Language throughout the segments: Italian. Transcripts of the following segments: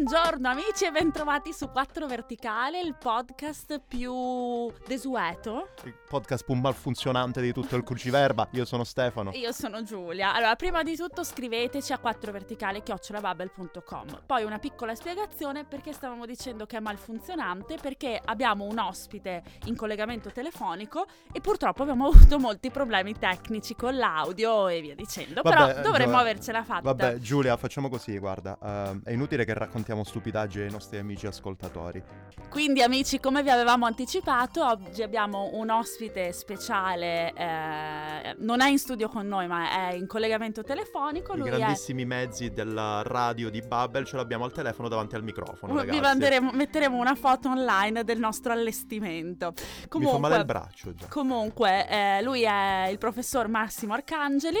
Buongiorno amici e bentrovati su 4 Verticale, il podcast più desueto. Il podcast più malfunzionante di tutto il cruciverba. Io sono Stefano. Io sono Giulia. Allora, prima di tutto scriveteci a 4verticale chiocciolabubble.com. Poi una piccola spiegazione perché stavamo dicendo che è malfunzionante, perché abbiamo un ospite in collegamento telefonico e purtroppo abbiamo avuto molti problemi tecnici con l'audio e via dicendo. Vabbè, Però dovremmo avercela fatta. Vabbè, Giulia, facciamo così, guarda. ehm, è inutile che raccontiamo stupidaggini ai nostri amici ascoltatori. Quindi amici, come vi avevamo anticipato, oggi abbiamo un ospite speciale, eh, non è in studio con noi ma è in collegamento telefonico, I lui è... grandissimi mezzi della radio di Bubble ce l'abbiamo al telefono davanti al microfono, ragazzi. Vi manderemo- metteremo una foto online del nostro allestimento. Mi fa male il braccio già. Comunque, eh, lui è il professor Massimo Arcangeli.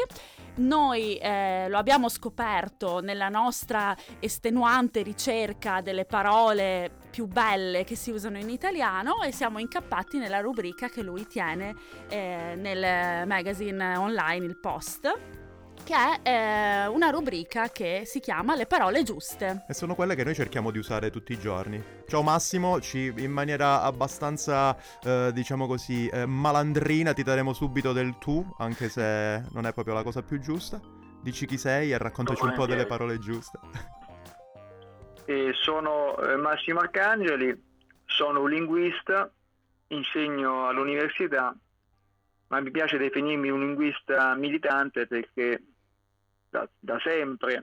Noi eh, lo abbiamo scoperto nella nostra estenuante ricerca delle parole più belle che si usano in italiano e siamo incappati nella rubrica che lui tiene eh, nel magazine online Il Post, che è eh, una rubrica che si chiama Le parole giuste. E sono quelle che noi cerchiamo di usare tutti i giorni. Ciao Massimo, ci- in maniera abbastanza, eh, diciamo così, eh, malandrina ti daremo subito del tu, anche se non è proprio la cosa più giusta. Dici chi sei e raccontaci un po' delle parole giuste. E sono eh, Massimo Arcangeli, sono un linguista, insegno all'università, ma mi piace definirmi un linguista militante perché da, da sempre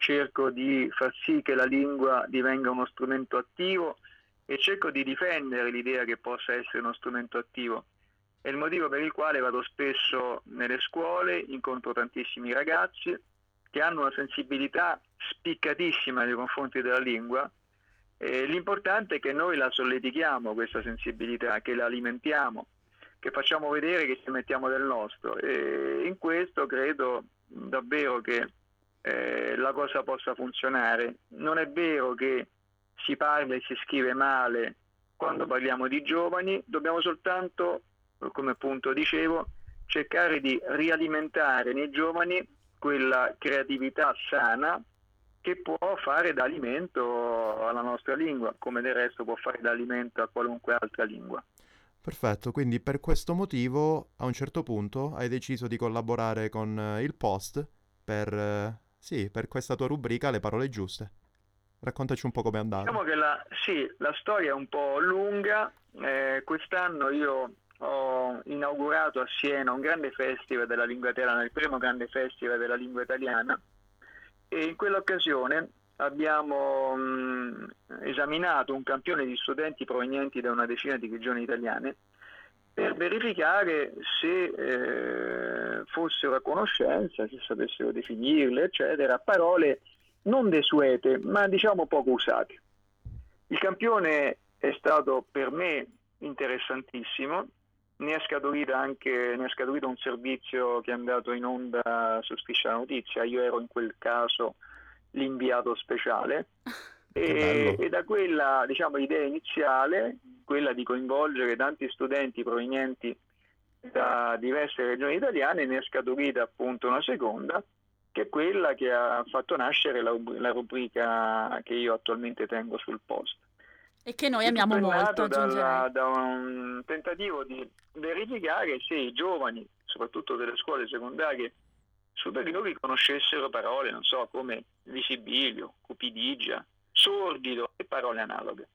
cerco di far sì che la lingua divenga uno strumento attivo e cerco di difendere l'idea che possa essere uno strumento attivo. È il motivo per il quale vado spesso nelle scuole, incontro tantissimi ragazzi che hanno una sensibilità spiccatissima nei confronti della lingua. Eh, l'importante è che noi la solletichiamo questa sensibilità, che la alimentiamo, che facciamo vedere che ci mettiamo del nostro. E in questo credo davvero che eh, la cosa possa funzionare. Non è vero che si parla e si scrive male quando parliamo di giovani, dobbiamo soltanto, come appunto dicevo, cercare di rialimentare nei giovani quella creatività sana che può fare da alimento alla nostra lingua, come del resto può fare da alimento a qualunque altra lingua. Perfetto, quindi per questo motivo a un certo punto hai deciso di collaborare con eh, il Post per, eh, sì, per questa tua rubrica Le parole giuste. Raccontaci un po' com'è andata. Diciamo che la, sì, la storia è un po' lunga. Eh, quest'anno io ho inaugurato a Siena un grande festival della lingua italiana, il primo grande festival della lingua italiana, e in quell'occasione abbiamo mh, esaminato un campione di studenti provenienti da una decina di regioni italiane per verificare se eh, fossero a conoscenza, se sapessero definirle, eccetera, parole non desuete, ma diciamo poco usate. Il campione è stato per me interessantissimo, ne è scaturito anche ne è scaturito un servizio che è andato in onda su Striscia Notizia, io ero in quel caso l'inviato speciale. E, e da quella diciamo, idea iniziale, quella di coinvolgere tanti studenti provenienti da diverse regioni italiane, ne è scaturita appunto una seconda, che è quella che ha fatto nascere la, la rubrica che io attualmente tengo sul post. E che noi amiamo molto, nato dalla- da un tentativo di verificare se i giovani, soprattutto delle scuole secondarie superiori, conoscessero parole, non so, come visibilio, cupidigia, sordido e parole analoghe.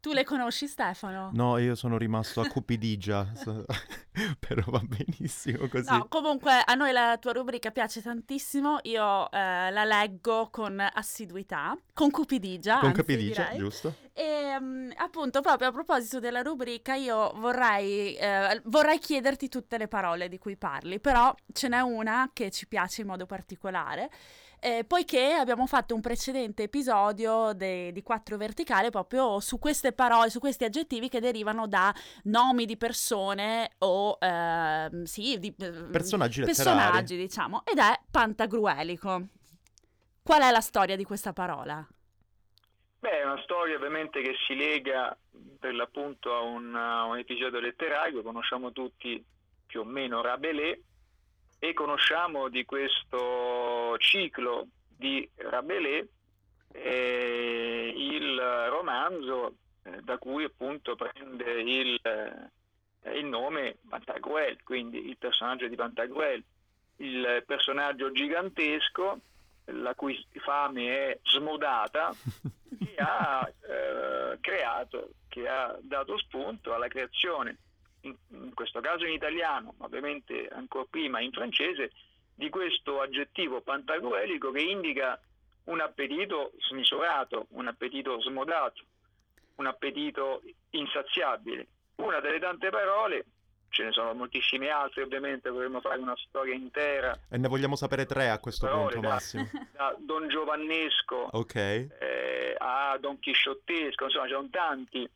Tu le conosci Stefano? No, io sono rimasto a cupidigia, però va benissimo così. No, comunque a noi la tua rubrica piace tantissimo, io eh, la leggo con assiduità, con cupidigia, Con anzi, cupidigia, direi. giusto? E mm, appunto, proprio a proposito della rubrica, io vorrei, eh, vorrei chiederti tutte le parole di cui parli, però ce n'è una che ci piace in modo particolare. Eh, poiché abbiamo fatto un precedente episodio de- di Quattro Verticale proprio su queste parole, su questi aggettivi che derivano da nomi di persone o ehm, sì, di eh, Personaggi letterari. personaggi, diciamo, ed è pantagruelico. Qual è la storia di questa parola? Beh, è una storia ovviamente che si lega per l'appunto a un, a un episodio letterario, conosciamo tutti più o meno Rabelais e conosciamo di questo ciclo di Rabelais eh, il romanzo eh, da cui appunto prende il, eh, il nome Pantagruel, quindi il personaggio di Pantagruel, il personaggio gigantesco la cui fame è smodata, che ha eh, creato, che ha dato spunto alla creazione, in, in, questo caso in italiano, ma ovviamente ancora prima in francese, di questo aggettivo pantagruelico che indica un appetito smisurato, un appetito smodato, un appetito insaziabile. Una delle tante parole, ce ne sono moltissime altre ovviamente, dovremmo fare una storia intera. E ne vogliamo sapere tre a questo parole, punto, da, Massimo. Da Don Giovannesco okay. eh, a Don Chisciottesco, insomma ci sono tanti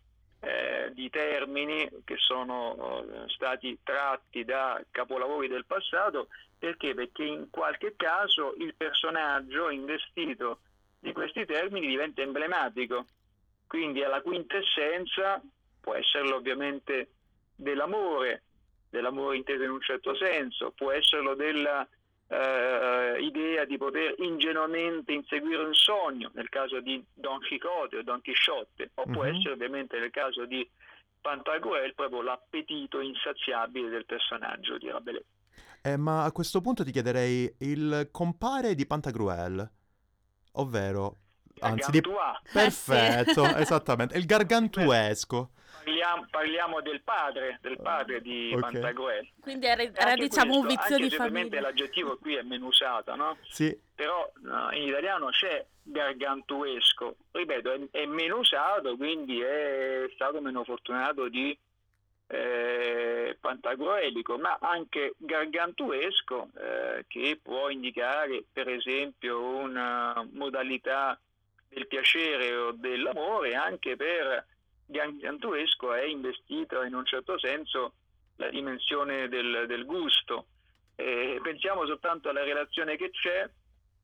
eh, di termini che sono eh, stati tratti da capolavori del passato perché? Perché in qualche caso il personaggio investito di questi termini diventa emblematico, quindi è la quintessenza, può esserlo ovviamente dell'amore, dell'amore inteso in un certo senso, può esserlo della eh, idea di poter ingenuamente inseguire un sogno, nel caso di Don Quixote o Don Chisciotte, o può Mhm. essere ovviamente nel caso di Pantagruel proprio l'appetito insaziabile del personaggio di Rabelais. Eh, ma a questo punto ti chiederei il compare di Pantagruel, ovvero... Anzi, di... Gargantua. Perfetto, Eh sì. esattamente, il gargantuesco. Parliamo, parliamo del padre, del padre di Ok. Pantagruel. Quindi era, era, diciamo un questo, vizio anche di famiglia. l'aggettivo qui è meno usato, no? Sì, Però no, in italiano c'è gargantuesco, ripeto, è, è meno usato, quindi è stato meno fortunato di eh, pantagruelico, ma anche gargantuesco, eh, che può indicare per esempio una modalità del piacere o dell'amore, anche per gargantuesco è investito in un certo senso la dimensione del, del gusto. Eh, pensiamo soltanto alla relazione che c'è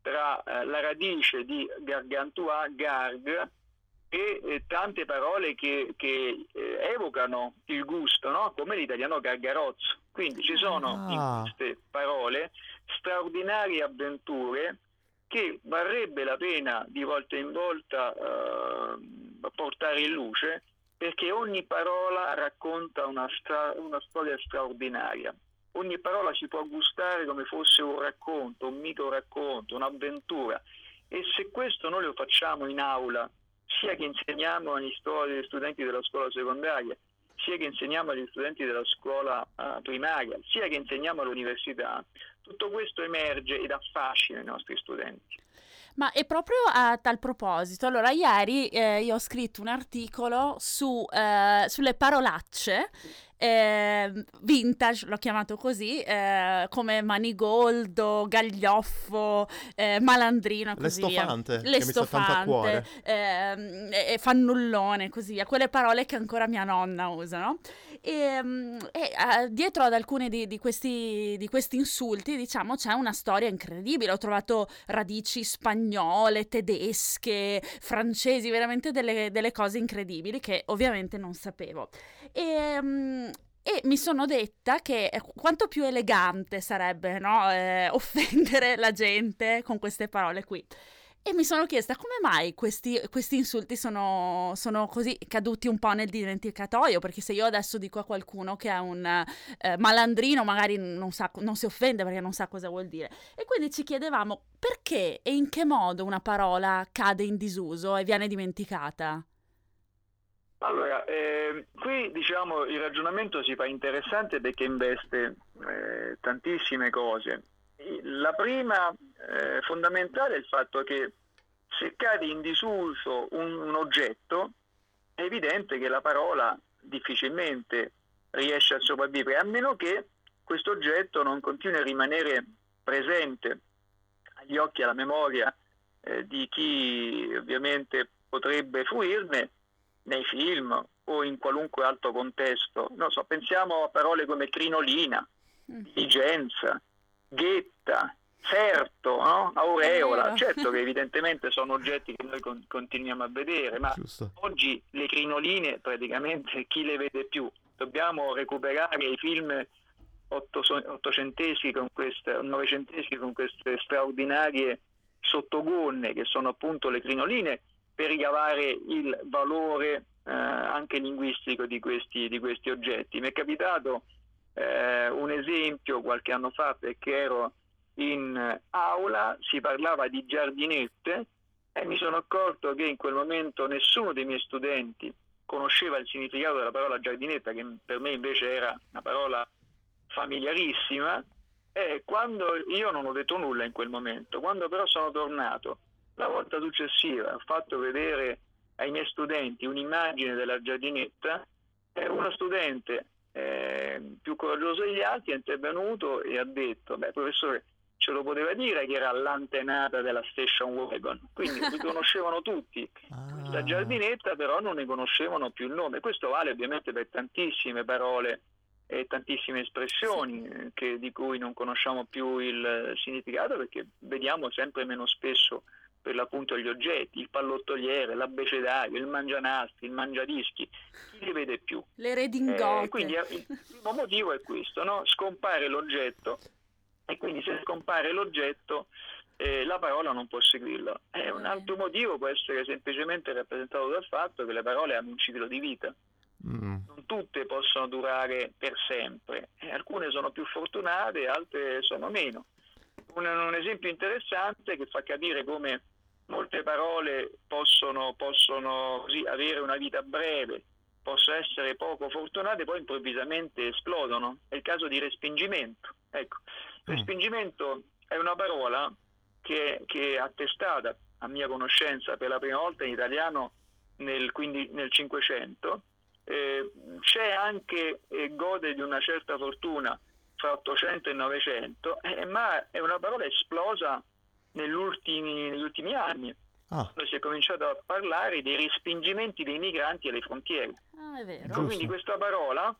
tra eh, la radice di gargantua, garg, e eh, tante parole che, che, eh, evocano il gusto, no? come l'italiano gargarozzo. Quindi ci sono Ah. in queste parole straordinarie avventure che varrebbe la pena di volta in volta eh, portare in luce perché ogni parola racconta una, stra- una storia straordinaria. Ogni parola si può gustare come fosse un racconto, un mito racconto, un'avventura. E se questo noi lo facciamo in aula, sia che insegniamo agli, studenti della scuola secondaria, sia che insegniamo agli studenti della scuola eh, primaria, sia che insegniamo all'università, tutto questo emerge ed affascina i nostri studenti. Ma è proprio a tal proposito. Allora, ieri eh, io ho scritto un articolo su, eh, sulle parolacce eh, vintage, l'ho chiamato così, eh, come manigoldo, gaglioffo, eh, malandrino e così via. L'estofante, che mi sta tanto a cuore. ehm, e, e fannullone, così via, quelle parole che ancora mia nonna usa, no? E, mm, e, eh, dietro ad alcuni di, di questi, di questi insulti, diciamo, c'è una storia incredibile. Ho trovato radici spagnole, tedesche, francesi, veramente delle, delle cose incredibili che ovviamente non sapevo. E, mm, e mi sono detta che eh, quanto più elegante sarebbe no, eh, offendere la gente con queste parole qui. E mi sono chiesta come mai questi, questi insulti sono, sono così caduti un po' nel dimenticatoio, perché se io adesso dico a qualcuno che è un eh, malandrino, magari non, sa, non si offende perché non sa cosa vuol dire. E quindi ci chiedevamo perché e in che modo una parola cade in disuso e viene dimenticata. Allora, eh, qui diciamo il ragionamento si fa interessante perché investe eh, tantissime cose. La prima eh, fondamentale è il fatto che se cade in disuso un, un oggetto, è evidente che la parola difficilmente riesce a sopravvivere, a meno che questo oggetto non continui a rimanere presente agli occhi e alla memoria eh, di chi ovviamente potrebbe fruirne nei film o in qualunque altro contesto. Non so, pensiamo a parole come crinolina, Mm. diligenza, ghetta, ferto, no? aureola. Certo che evidentemente sono oggetti che noi con- continuiamo a vedere, ma Giusto. oggi le crinoline praticamente chi le vede più? Dobbiamo recuperare i film otto- ottocenteschi con queste, novecenteschi con queste straordinarie sottogonne, che sono appunto le crinoline, per ricavare il valore eh, anche linguistico di questi, di questi, oggetti. Mi è capitato eh, un esempio qualche anno fa perché ero in aula, si parlava di giardinette e mi sono accorto che in quel momento nessuno dei miei studenti conosceva il significato della parola giardinetta, che per me invece era una parola familiarissima, e quando io non ho detto nulla in quel momento, quando però sono tornato la volta successiva, ho fatto vedere ai miei studenti un'immagine della giardinetta, uno studente eh, più coraggioso degli altri è intervenuto e ha detto, beh professore, ce lo poteva dire che era l'antenata della station wagon, quindi li conoscevano tutti. Ah. La giardinetta però non ne conoscevano più il nome. Questo vale ovviamente per tantissime parole e tantissime espressioni sì. che, di cui non conosciamo più il significato perché vediamo sempre meno spesso per l'appunto gli oggetti, il pallottoliere, l'abbecedario, il mangianastri, il mangiadischi, chi li vede più? Le redingote. Eh, quindi il primo motivo è questo, no? scompare l'oggetto e quindi se scompare l'oggetto eh, la parola non può seguirlo. Eh, un altro motivo può essere semplicemente rappresentato dal fatto che le parole hanno un ciclo di vita. Mm. Non tutte possono durare per sempre, eh, alcune sono più fortunate, altre sono meno. Un, un, esempio interessante che fa capire come molte parole possono, possono così, avere una vita breve, possono essere poco fortunate, poi improvvisamente esplodono. È il caso di respingimento. Ecco, mm. respingimento è una parola che, che, è attestata, a mia conoscenza, per la prima volta in italiano nel, quindi nel 500. Eh, c'è anche, eh, gode di una certa fortuna fra 800 e 900, eh, ma è una parola esplosa negli ultimi, negli ultimi anni. Ah. si è cominciato a parlare dei respingimenti dei migranti alle frontiere. Ah, è vero. Quindi questa parola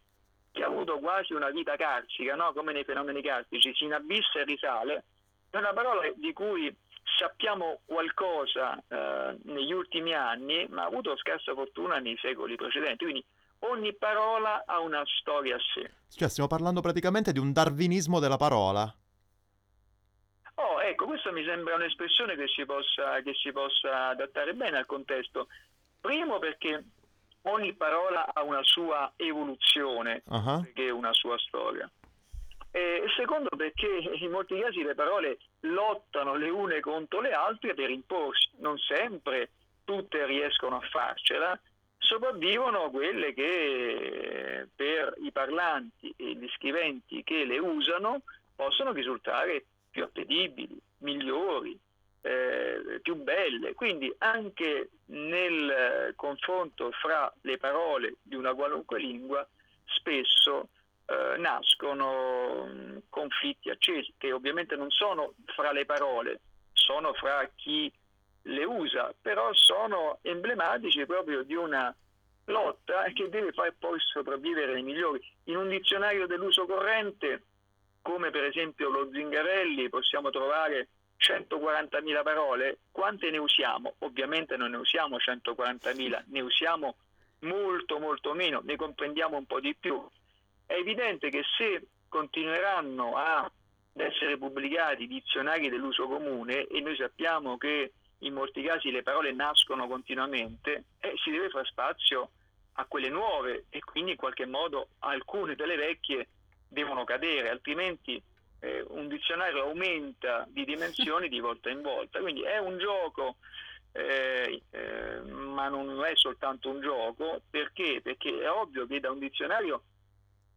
che ha avuto quasi una vita carcica, no? come nei fenomeni carcici, si inabissa e risale, è una parola di cui sappiamo qualcosa eh, negli ultimi anni, ma ha avuto scarsa fortuna nei secoli precedenti. Quindi ogni parola ha una storia a sé. Cioè, stiamo parlando praticamente di un darwinismo della parola. Oh, ecco, questa mi sembra un'espressione che si, possa, che si possa adattare bene al contesto. Primo perché ogni parola ha una sua evoluzione, uh-huh. perché una sua storia. E secondo perché in molti casi le parole lottano le une contro le altre per imporsi, non sempre tutte riescono a farcela, sopravvivono quelle che per i parlanti e gli scriventi che le usano possono risultare più appetibili, migliori, eh, più belle. Quindi anche nel confronto fra le parole di una qualunque lingua spesso eh, nascono conflitti accesi, che ovviamente non sono fra le parole, sono fra chi le usa, però sono emblematici proprio di una lotta che deve far poi sopravvivere i migliori. In un dizionario dell'uso corrente, come per esempio lo Zingarelli, possiamo trovare 140.000 parole, quante ne usiamo? Ovviamente non ne usiamo 140.000, ne usiamo molto molto meno, ne comprendiamo un po' di più. È evidente che se continueranno a essere pubblicati dizionari dell'uso comune e noi sappiamo che in molti casi le parole nascono continuamente, eh, si deve fare spazio a quelle nuove e quindi in qualche modo alcune delle vecchie devono cadere, altrimenti eh, un dizionario aumenta di dimensioni di volta in volta. Quindi è un gioco, eh, eh, ma non è soltanto un gioco, perché? Perché è ovvio che da un dizionario,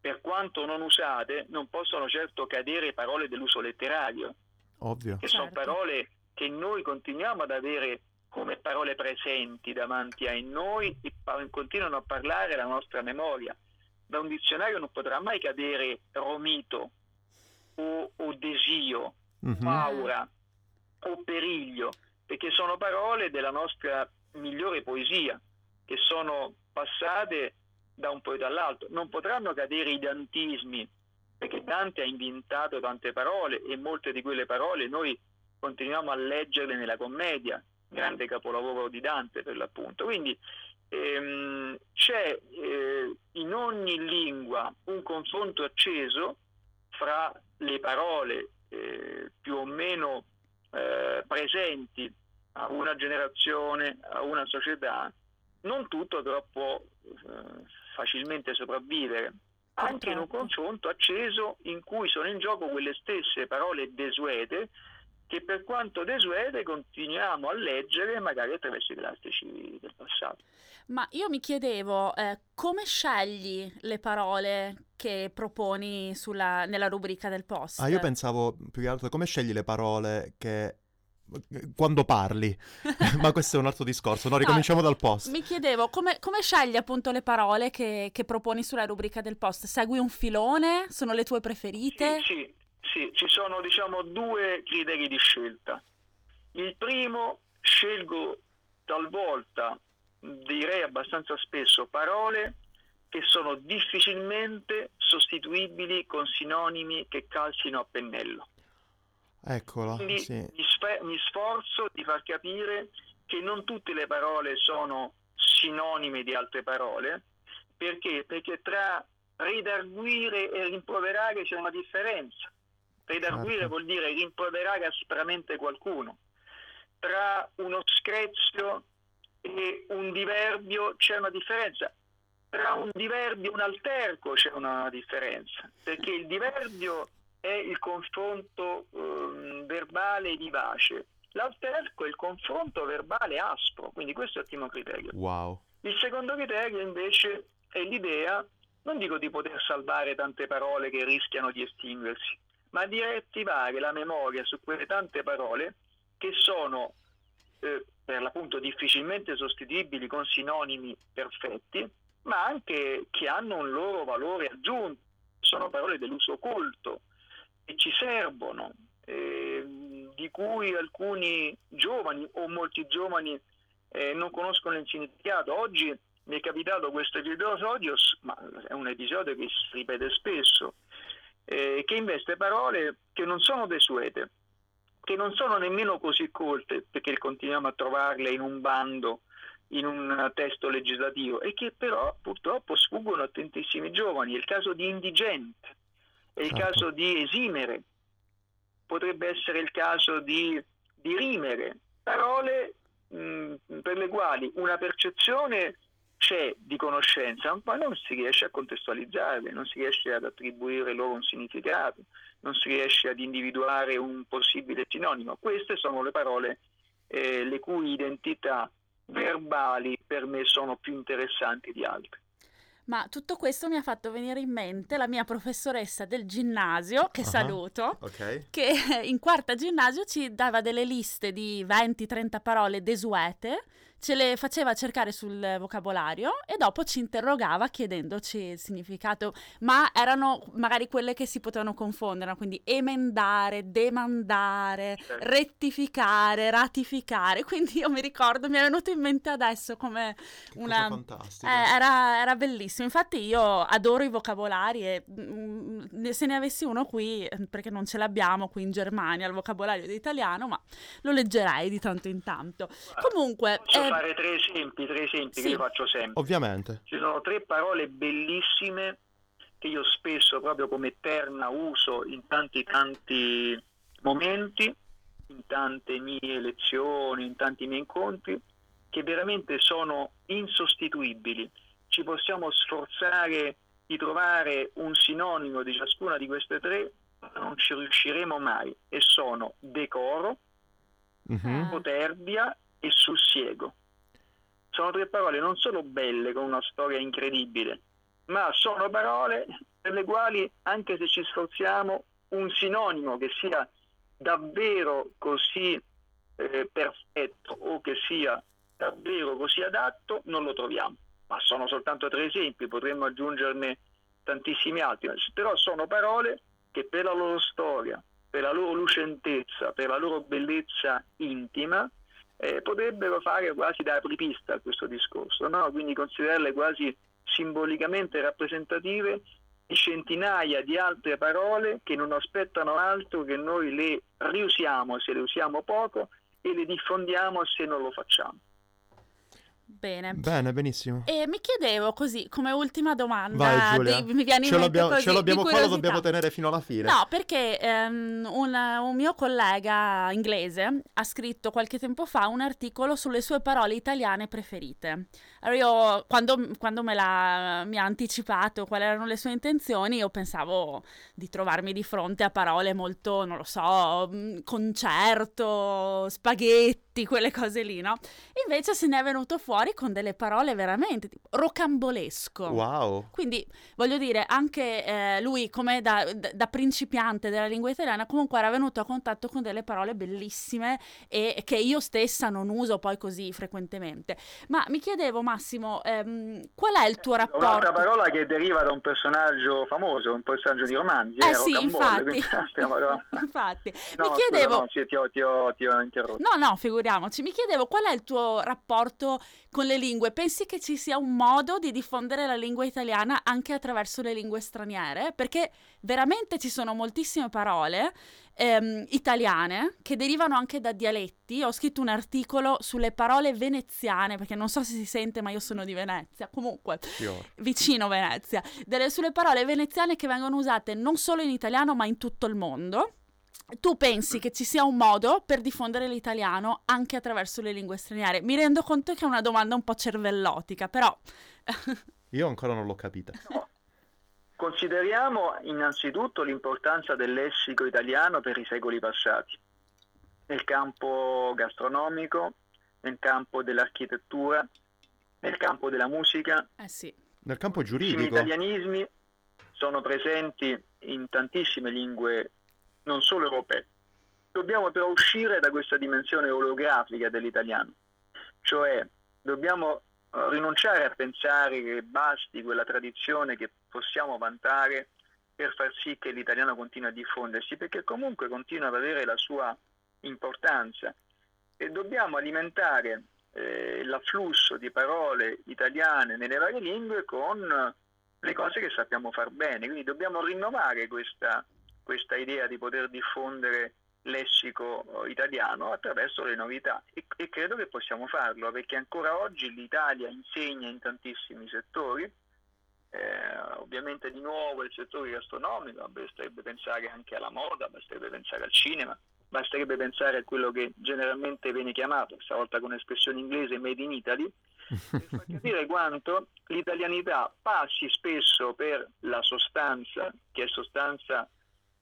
per quanto non usate, non possono certo cadere parole dell'uso letterario. Ovvio. Che certo. sono parole che noi continuiamo ad avere come parole presenti davanti a noi e continuano a parlare la nostra memoria. Da un dizionario non potrà mai cadere romito o, o desio, mm-hmm. paura o periglio, perché sono parole della nostra migliore poesia, che sono passate da un poeta all'altro. Non potranno cadere i dantismi, perché Dante ha inventato tante parole e molte di quelle parole noi continuiamo a leggerle nella commedia, grande capolavoro di Dante per l'appunto. Quindi ehm, c'è eh, in ogni lingua un confronto acceso fra le parole eh, più o meno eh, presenti a una generazione, a una società, non tutto però può eh, facilmente sopravvivere, anche in un confronto acceso in cui sono in gioco quelle stesse parole desuete che per quanto desuete continuiamo a leggere magari attraverso i classici del passato. Ma io mi chiedevo eh, come scegli le parole che proponi sulla, nella rubrica del post? Ah, io pensavo più che altro come scegli le parole che quando parli, ma questo è un altro discorso. No, ricominciamo no, dal post. Mi chiedevo come, come scegli appunto le parole che, che, proponi sulla rubrica del post? Segui un filone? Sono le tue preferite? Sì, sì, sì, ci sono diciamo due criteri di scelta. Il primo, scelgo talvolta, direi abbastanza spesso, parole che sono difficilmente sostituibili con sinonimi che calcino a pennello. Eccolo, Quindi sì. mi, spe- mi sforzo di far capire che non tutte le parole sono sinonime di altre parole, perché? Perché tra redarguire e rimproverare c'è una differenza. Redarguire certo. vuol dire rimproverare aspramente qualcuno. Tra uno screzio e un diverbio c'è una differenza. Tra un diverbio e un alterco c'è una differenza, perché il diverbio è il confronto um, verbale vivace, l'alterco è il confronto verbale aspro, quindi questo è il primo criterio. Wow. Il secondo criterio invece è l'idea, non dico di poter salvare tante parole che rischiano di estinguersi, ma di riattivare la memoria su quelle tante parole che sono eh, per l'appunto difficilmente sostituibili con sinonimi perfetti, ma anche che hanno un loro valore aggiunto. Sono parole dell'uso colto, che ci servono, eh, di cui alcuni giovani o molti giovani eh, non conoscono il significato. Oggi mi è capitato questo episodio, ma è un episodio che si ripete spesso, eh, che investe parole che non sono desuete, che non sono nemmeno così colte, perché continuiamo a trovarle in un bando, in un testo legislativo, e che però purtroppo sfuggono a tantissimi giovani. È il caso di indigente è il certo. caso di esimere, potrebbe essere il caso di dirimere, parole mh, per le quali una percezione c'è di conoscenza, ma non si riesce a contestualizzarle, non si riesce ad attribuire loro un significato, non si riesce ad individuare un possibile sinonimo. Queste sono le parole eh, le cui identità verbali per me sono più interessanti di altre. Ma tutto questo mi ha fatto venire in mente la mia professoressa del ginnasio, che uh-huh. saluto, okay. che in quarta ginnasio ci dava delle liste di 20-30 parole desuete ce le faceva cercare sul vocabolario e dopo ci interrogava chiedendoci il significato, ma erano magari quelle che si potevano confondere, quindi emendare, demandare, certo. rettificare, ratificare, quindi io mi ricordo, mi è venuto in mente adesso come che una... fantastica. Eh, era, era, bellissimo, infatti io adoro i vocabolari e mh, mm, se ne avessi uno qui, perché non ce l'abbiamo qui in Germania, il vocabolario di italiano, ma lo leggerei di tanto in tanto. Comunque... Eh, fare tre esempi, tre esempi sì. che io faccio sempre. Ovviamente. Ci sono tre parole bellissime che io spesso proprio come eterna uso in tanti tanti momenti, in tante mie lezioni, in tanti miei incontri, che veramente sono insostituibili. Ci possiamo sforzare di trovare un sinonimo di ciascuna di queste tre, ma non ci riusciremo mai. E sono decoro, uh-huh. poterbia e sussiego sono tre parole non solo belle con una storia incredibile, ma sono parole per le quali, anche se ci sforziamo, un sinonimo che sia davvero così eh, perfetto o che sia davvero così adatto, non lo troviamo. Ma sono soltanto tre esempi, potremmo aggiungerne tantissimi altri, però sono parole che per la loro storia, per la loro lucentezza, per la loro bellezza intima, eh, potrebbero fare quasi da apripista a questo discorso, no? quindi considerarle quasi simbolicamente rappresentative di centinaia di altre parole che non aspettano altro che noi le riusiamo se le usiamo poco e le diffondiamo se non lo facciamo. Bene. Bene, benissimo. E mi chiedevo così, come ultima domanda, Vai Giulia, di- mi viene in ce mente l'abbiamo, così, ce l'abbiamo qua, lo dobbiamo tenere fino alla fine. No, perché ehm, un, un mio collega inglese ha scritto qualche tempo fa un articolo sulle sue parole italiane preferite. Allora io, quando, quando me l'ha, mi ha anticipato quali erano le sue intenzioni, io pensavo di trovarmi di fronte a parole molto, non lo so, mm, concerto, spaghetti, quelle cose lì, no? Invece se ne è venuto fuori con delle parole veramente tipo rocambolesco. Wow. Quindi voglio dire, anche eh, lui, come da, da- principiante della lingua italiana, comunque era venuto a contatto con delle parole bellissime e che io stessa non uso poi così frequentemente. Ma mi chiedevo, Massimo, ehm, qual è il tuo Un'altra rapporto? parola che deriva da un personaggio famoso, un personaggio di romanzi, Eh eh, sì, infatti. no, Infatti, scusa, mi chiedevo... no, sì, ti, ho, ti ho- ti ho interrotto. No, no, figuriamoci. Mi chiedevo qual è il tuo rapporto con le lingue. Pensi che ci sia un modo di diffondere la lingua italiana anche attraverso le lingue straniere? Perché veramente ci sono moltissime parole ehm, italiane che derivano anche da dialetti. Ho scritto un articolo sulle parole veneziane, perché non so se si sente, ma io sono di Venezia. Comunque, Fiore. vicino Venezia, delle, sulle parole veneziane che vengono usate non solo in italiano ma in tutto il mondo. Tu pensi che ci sia un modo per diffondere l'italiano anche attraverso le lingue straniere? Mi rendo conto che è una domanda un po' cervellotica, però Io ancora non l'ho capita. Consideriamo innanzitutto l'importanza del lessico italiano per i secoli passati, nel campo gastronomico, nel campo dell'architettura, nel campo della musica. eh sì, Nel campo I giuridico. italianismi sono presenti in tantissime lingue, non solo europee. Dobbiamo però uscire da questa dimensione olografica dell'italiano, cioè dobbiamo eh, rinunciare a pensare che basti quella tradizione che possiamo vantare per far sì che l'italiano continui a diffondersi, perché comunque continua ad avere la sua importanza. E dobbiamo alimentare eh, l'afflusso di parole italiane nelle varie lingue con le cose che sappiamo far bene, quindi dobbiamo rinnovare questa, questa idea di poter diffondere lessico eh, italiano attraverso le novità. E, e credo che possiamo farlo perché ancora oggi l'Italia insegna in tantissimi settori, eh, ovviamente di nuovo il settore gastronomico, basterebbe pensare anche alla moda, basterebbe pensare al cinema, basterebbe pensare a quello che generalmente viene chiamato, stavolta con espressione inglese, made in Italy, per far capire quanto l'italianità passi spesso per la sostanza, che è sostanza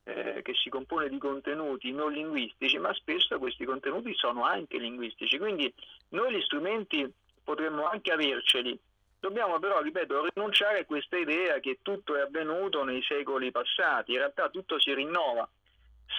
eh, che si compone di contenuti non linguistici, ma spesso questi contenuti sono anche linguistici. Quindi noi gli strumenti potremmo anche averceli, dobbiamo però, ripeto, rinunciare a questa idea che tutto è avvenuto nei secoli passati, in realtà tutto si rinnova.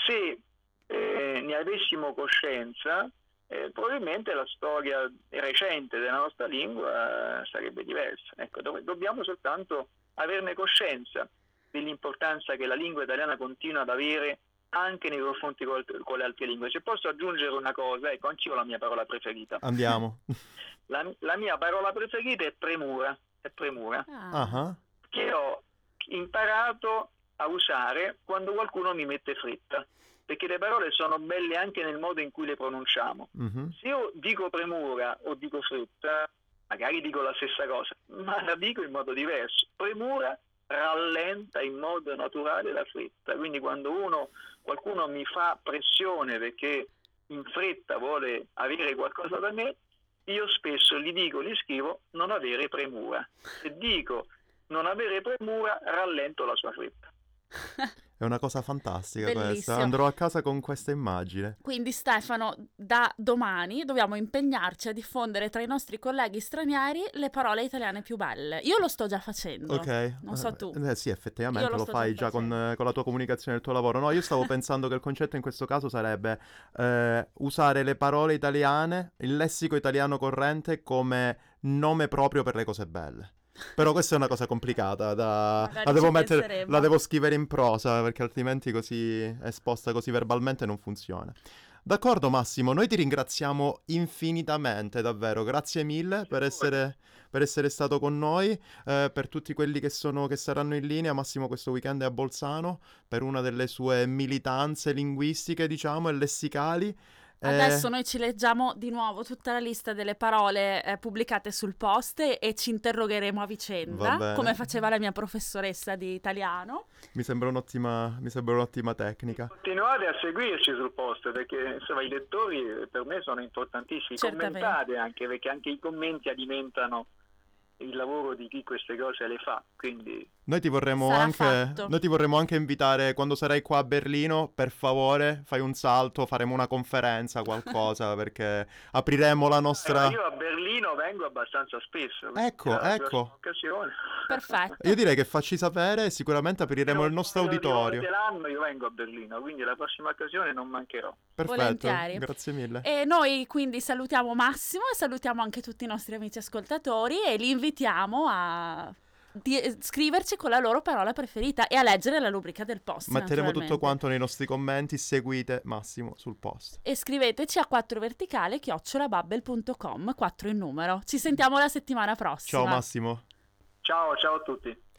Se eh, ne avessimo coscienza, eh, probabilmente la storia recente della nostra lingua eh, sarebbe diversa. Ecco, dobbiamo soltanto averne coscienza dell'importanza che la lingua italiana continua ad avere anche nei confronti col- con le altre lingue. Se posso aggiungere una cosa, ecco, anch'io ho la mia parola preferita. Andiamo. La, la mia parola preferita è premura, è premura, Ah. Ah, che ho imparato a usare quando qualcuno mi mette fretta, perché le parole sono belle anche nel modo in cui le pronunciamo. mhm. Se io dico premura o dico fretta, magari dico la stessa cosa, ma la dico in modo diverso. Premura rallenta in modo naturale la fretta, quindi quando uno, qualcuno mi fa pressione perché in fretta vuole avere qualcosa da me, io spesso gli dico, gli scrivo non avere premura. Se dico non avere premura, rallento la sua fretta. È una cosa fantastica questa. Bellissimo. Andrò a casa con questa immagine. Quindi Stefano, da domani dobbiamo impegnarci a diffondere tra i nostri colleghi stranieri le parole italiane più belle. Io lo sto già facendo. Ok. Non so Eh, tu. Eh, sì, effettivamente lo lo, fai già già con, eh, con la tua comunicazione del tuo lavoro. No, io stavo pensando che il concetto in questo caso sarebbe eh, usare le parole italiane, il lessico italiano corrente come nome proprio per le cose belle. Però questa è una cosa complicata, da... La, devo mettere- la devo scrivere in prosa perché altrimenti così esposta così verbalmente non funziona. D'accordo Massimo, noi ti ringraziamo infinitamente, davvero, grazie mille per essere, per essere stato con noi, eh, per tutti quelli che, sono, che saranno in linea, Massimo questo weekend è a Bolzano per una delle sue militanze linguistiche, diciamo, e lessicali. Adesso noi ci leggiamo di nuovo tutta la lista delle parole eh, pubblicate sul post e, e ci interrogheremo a vicenda, come faceva la mia professoressa di italiano. Mi sembra un'ottima, mi sembra un'ottima tecnica. Continuate a seguirci sul post perché insomma i lettori eh, per me sono importantissimi. Certamente. Commentate anche perché anche i commenti alimentano il lavoro di chi queste cose le fa. Quindi Noi ti anche noi ti vorremmo anche invitare quando sarai qua a Berlino, per favore, fai un salto, faremo una conferenza, qualcosa, perché apriremo la nostra Eh, io a Berlino vengo abbastanza spesso. Ecco, ecco. Perfetto. Io direi che facci sapere, e sicuramente apriremo il nostro auditorio. l'anno io vengo a Berlino, quindi la prossima occasione non mancherò. Perfetto. Volentieri. Grazie mille. E noi quindi salutiamo Massimo e salutiamo anche tutti i nostri amici ascoltatori e li invitiamo a di- scriverci con la loro parola preferita e a leggere la rubrica del post. Metteremo tutto quanto nei nostri commenti, seguite Massimo sul post. E scriveteci a 4 verticale chiocciolabubble.com, 4 in numero. Ci sentiamo la settimana prossima. Ciao Massimo. Ciao, ciao a tutti.